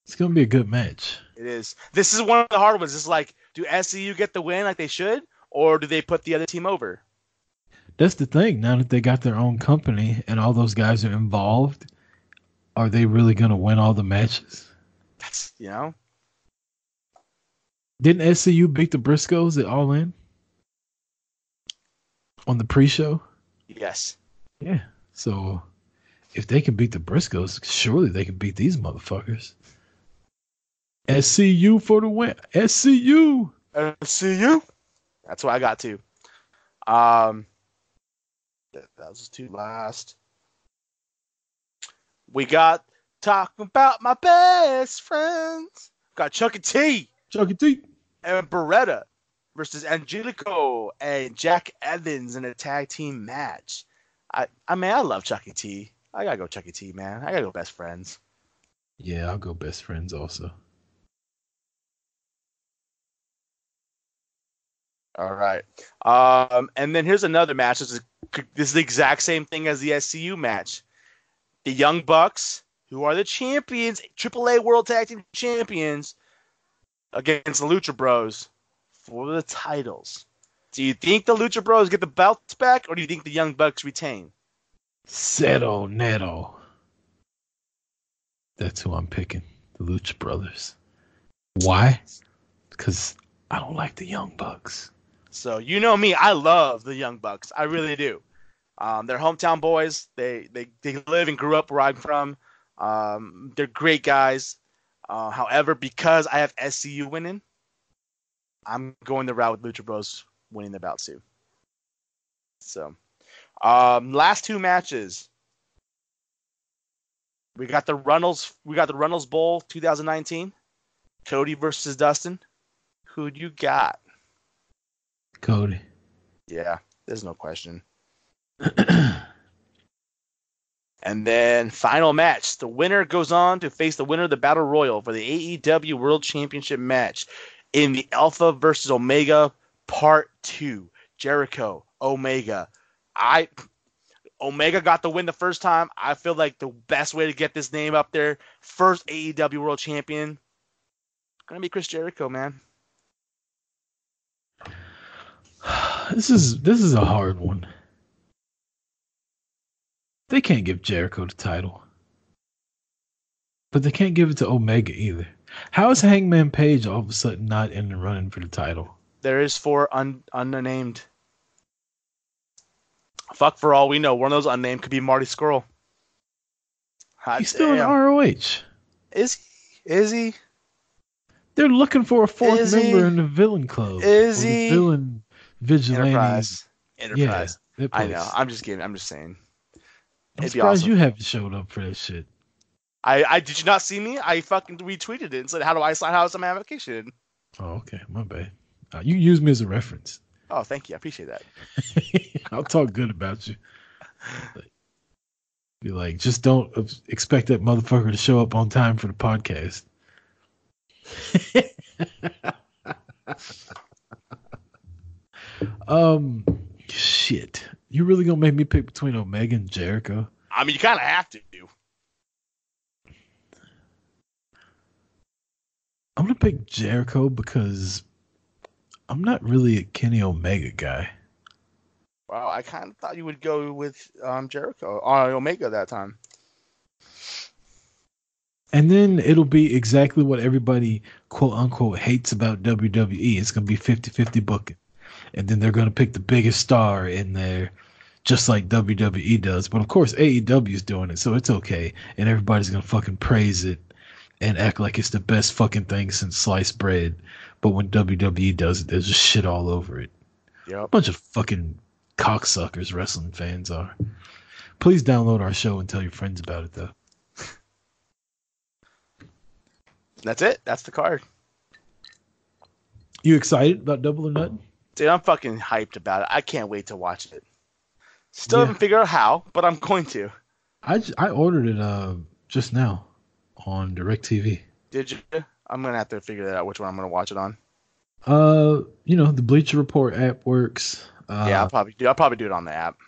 It's gonna be a good match. It is. This is one of the hard ones. It's like, do SCU get the win like they should, or do they put the other team over? That's the thing. Now that they got their own company and all those guys are involved, are they really gonna win all the matches? That's you know. Didn't SCU beat the Briscoes at All In on the pre-show? Yes. Yeah. So if they can beat the Briscoes, surely they can beat these motherfuckers. SCU for the win. SCU. SCU. That's what I got too. Um, that, that was too last. We got talking about my best friends. Got Chuck and T Chucky T. and Beretta versus Angelico and Jack Evans in a tag team match. I I mean I love Chucky T. I gotta go Chucky T, man. I gotta go best friends. Yeah, I'll go best friends also. All right. Um, and then here's another match. This is, this is the exact same thing as the SCU match. The Young Bucks, who are the champions, AAA World Tag Team Champions, against the Lucha Bros for the titles. Do you think the Lucha Bros get the belts back, or do you think the Young Bucks retain? Cero Miedo. That's who I'm picking. The Lucha Brothers. Why? Because I don't like the Young Bucks. So you know me, I love the Young Bucks. I really do. Um, they're hometown boys. They, they they live and grew up where I'm from. Um, they're great guys. Uh, however, because I have SCU winning, I'm going the route with Lucha Bros winning the bout too. So, um, last two matches. We got the Runnels. We got the Runnels Bowl 2019. Cody versus Dustin. Who'd you got? Cody. Yeah, there's no question. And then final match. The winner goes on to face the winner of the Battle Royal for the AEW World Championship match in the Alpha versus Omega Part 2. Jericho, Omega. I Omega got the win the first time. I feel like the best way to get this name up there, first AEW World Champion, gonna be Chris Jericho, man. this is this is a hard one. They can't give Jericho the title. But they can't give it to Omega either. How is Hangman Page all of a sudden not in the running for the title? There is four un, unnamed Fuck for all we know, one of those unnamed could be Marty Scurll. Hot He's still in. ROH. Is he? Is he? They're looking for a fourth Is he? member in the villain club. Is he? villain vigilantes. Enterprise. Enterprise. Yeah, I know. I'm just kidding. I'm just saying. I'm It'd surprised awesome. you haven't showed up for that shit. I, I did you not see me? I fucking retweeted it and said, "How do I sign house on my application?" Oh, okay, my bad. Uh, you use me as a reference. Oh, thank you. I appreciate that. I'll talk good about you. Like, Be like, just don't expect that motherfucker to show up on time for the podcast. um, shit. You really gonna make me pick between Omega and Jericho? I mean, you kind of have to. I'm gonna pick Jericho because I'm not really a Kenny Omega guy. Wow, I kind of thought you would go with um, Jericho on Omega that time. And then it'll be exactly what everybody quote unquote hates about WWE. It's going to be 50 50 booking. And then they're going to pick the biggest star in there, just like WWE does. But of course, AEW is doing it, so it's okay. And everybody's going to fucking praise it and act like it's the best fucking thing since sliced bread. But when WWE does it, there's just shit all over it. A bunch of fucking cocksuckers wrestling fans are. Please download our show and tell your friends about it, though. That's it. That's the card. You excited about Double or Nothing? Dude, I'm fucking hyped about it. I can't wait to watch it. Still Yeah. haven't figured out how, but I'm going to. I, j- I ordered it uh just now on DirecTV. Did you? I'm gonna have to figure that out. Which one I'm gonna watch it on? Uh, you know the Bleacher Report app works. Uh, yeah, I'll probably do. I'll probably do it on the app.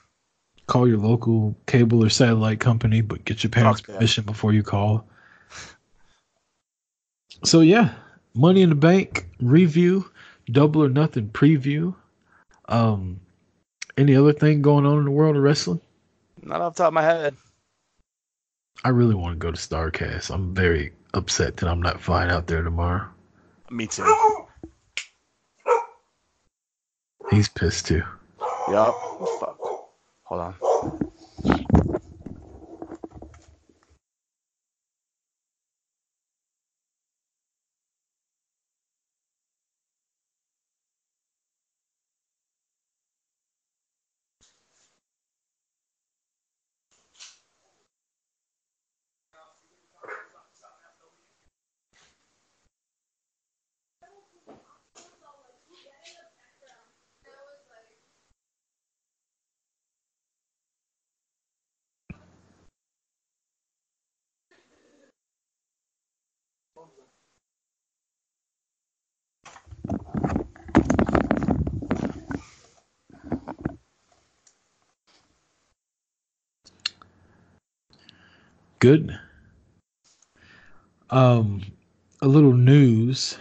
Call your local cable or satellite company, but get your parents' permission before you call. So yeah, Money in the Bank review, Double or Nothing preview. Um, any other thing going on in the world of wrestling? Not off the top of my head. I really want to go to Starcast. I'm very upset that I'm not flying out there tomorrow. Me too. He's pissed too. Yup. Fuck. Hold on. Good. Um, a little news.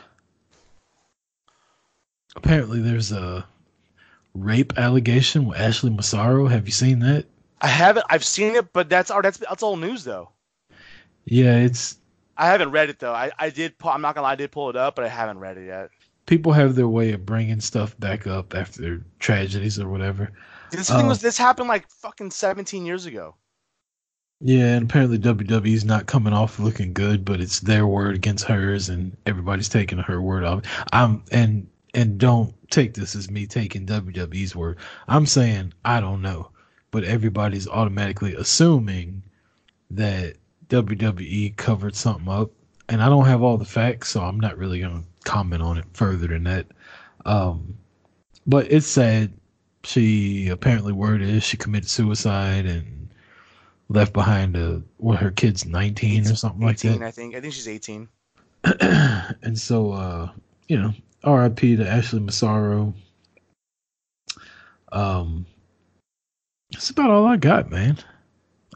Apparently, there's a rape allegation with Ashley Massaro. Have you seen that? I haven't. I've seen it, but that's all. That's that's all news though. Yeah, it's I haven't read it though. I, I did. Pull, I'm not gonna lie. I did pull it up, but I haven't read it yet. people have their way of bringing stuff back up after tragedies or whatever. This thing Oh. was. This happened like fucking 17 years ago. Yeah, and apparently WWE's not coming off looking good, but it's their word against hers, and everybody's taking her word off. I'm and and don't take this as me taking WWE's word. I'm saying I don't know, but everybody's automatically assuming that WWE covered something up, and I don't have all the facts, so I'm not really gonna comment on it further than that. Um, but it's sad. She apparently word is she committed suicide and left behind a what her kid's 19 or something like 18, that I think. I think she's 18. and so uh you know rip to ashley massaro um that's about all i got man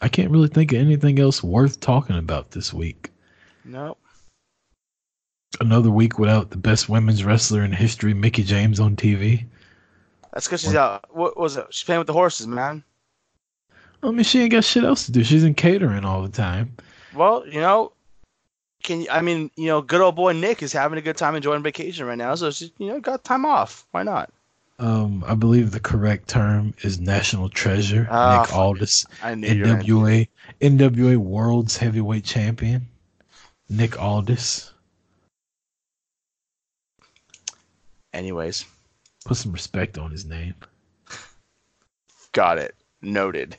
i can't really think of anything else worth talking about this week Nope. another week without the best women's wrestler in history mickie james on tv That's because she's out. What was it? She's playing with the horses, man. I mean she ain't got shit else to do she's in catering all the time Well, you know, can I mean, you know, good old boy Nick is having a good time enjoying vacation right now, so she's, you know, got time off. Why not? Um, I believe the correct term is national treasure. Ah, Nick Aldis, I knew you were gonna- NWA, NWA World's Heavyweight Champion. Nick Aldis. Anyways, Put some respect on his name. got it. Noted.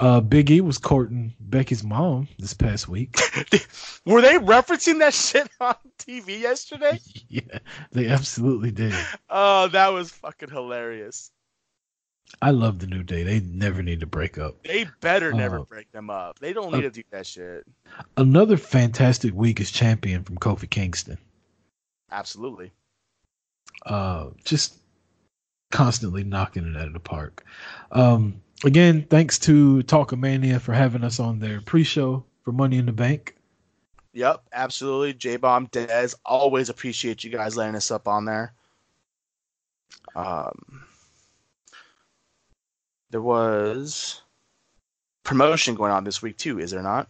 Uh, Big E was courting Becky's mom this past week. Were they referencing that shit on TV yesterday? yeah, they absolutely did. Oh, that was fucking hilarious. I love the New Day. They never need to break up. They better never Oh. break them up. They don't Uh, need to do that shit. Another fantastic week as champion from Kofi Kingston. Absolutely. uh, just constantly knocking it out of the park. Um, again, thanks to Talkomania for having us on their pre-show for Money in the Bank. Yep, absolutely. J Bomb Dez, always appreciate you guys letting us up on there. Um, there was promotion going on this week too, is there not?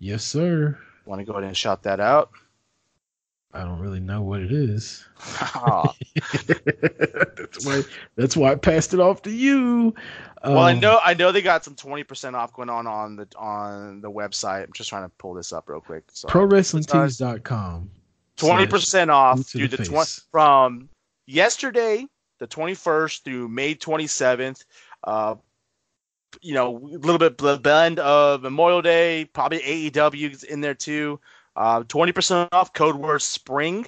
Yes, sir. Want to go ahead and shout that out? I don't really know what it is. That's why. That's why I passed it off to you. Well, I Um, know I know they got some twenty percent off going on on the on the website. I'm just trying to pull this up real quick. So ProWrestlingTees.com. twenty percent off through the the, twen- from yesterday, the twenty first through May twenty seventh. Uh, you know, a little bit bl- blend of Memorial Day, probably AEW is in there too. Uh, twenty percent off. Code word spring,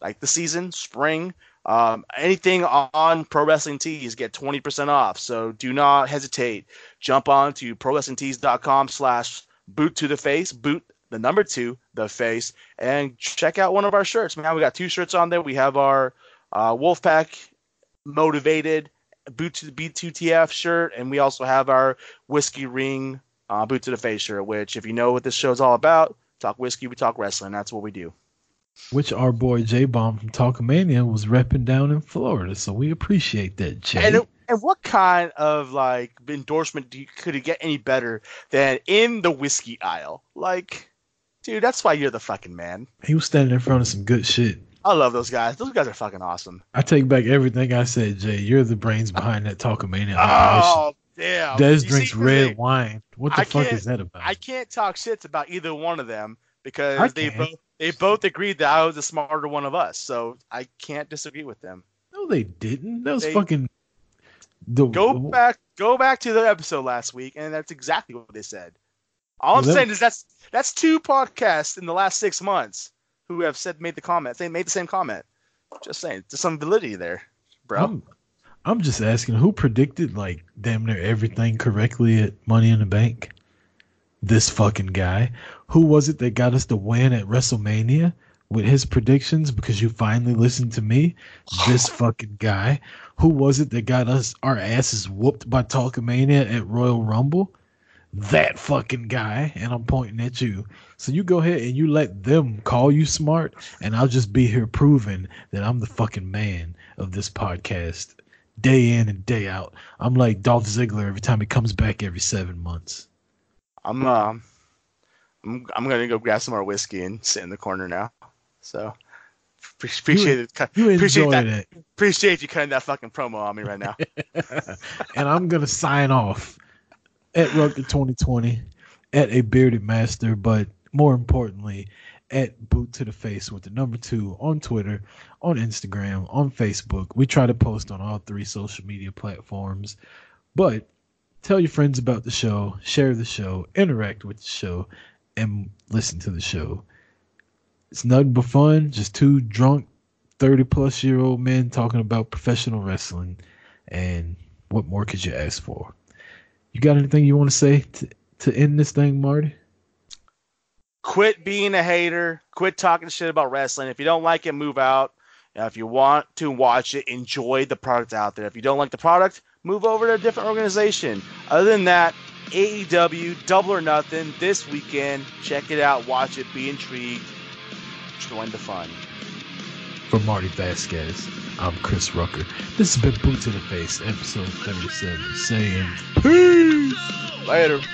like the season spring. Um, anything on Pro Wrestling Tees get 20% off. So do not hesitate. Jump on to ProWrestlingTees.com slash boot to the face, boot the number two, the face, and check out one of our shirts. Man, we got two shirts on there. We have our uh, Wolfpack motivated boot to the B2TF shirt, and we also have our Whiskey Ring uh, boot to the face shirt, which if you know what this show is all about, talk whiskey, we talk wrestling. That's what we do. Which our boy J Bomb from Talkomania was repping down in Florida, so we appreciate that, Jay. And, and what kind of like endorsement do you, could it get any better than in the whiskey aisle? Like, dude, that's why you're the fucking man. he was standing in front of some good shit. I love those guys. Those guys are fucking awesome. I take back everything I said, Jay. You're the brains behind that Talkomania oh, operation. Oh, damn. Des You see, drinks for red wine. What the I fuck is that about? I can't talk shits about either one of them because they both they both agreed that I was the smarter one of us. So I can't disagree with them. no, they didn't. That was They- fucking. The, Go the- back, go back to the episode last week, and that's exactly what they said. All I'm that- saying is that's that's two podcasts in the last six months who have said made the comment. They made the same comment. Just saying, there's some validity there, bro. I'm, I'm just asking who predicted like damn near everything correctly at Money in the Bank. This fucking guy. Who was it that got us the win at WrestleMania with his predictions? Because you finally listened to me. This fucking guy. Who was it that got us our asses whooped by Talkomania at Royal Rumble? That fucking guy. And I'm pointing at you. So you go ahead and you let them call you smart, and I'll just be here proving that I'm the fucking man of this podcast day in and day out. I'm like Dolph Ziggler every time he comes back every seven months. I'm um, I'm I'm gonna go grab some more whiskey and sit in the corner now. So pre- appreciate it. You Appreciate that. that. Appreciate you cutting that fucking promo on me right now. and I'm gonna sign off at Rucker 2020 at a bearded master, but more importantly, at boot to the face with the number two on Twitter, on Instagram, on Facebook. We try to post on all three social media platforms, but tell your friends about the show, share the show, interact with the show, and listen to the show. It's nothing but fun. Just two drunk, 30 plus year old men talking about professional wrestling. And what more could you ask for? You got anything you want to say to, to end this thing, Marty? quit being a hater. Quit talking shit about wrestling. If you don't like it, move out. Now, if you want to watch it, enjoy the product out there. If you don't like the product, move over to a different organization. Other than that, AEW Double or Nothing this weekend. Check it out, watch it, be intrigued, join the fun. For Marty Vasquez, I'm Chris Rucker. This has been Boots to the Face, episode 37, saying peace! Later. Later.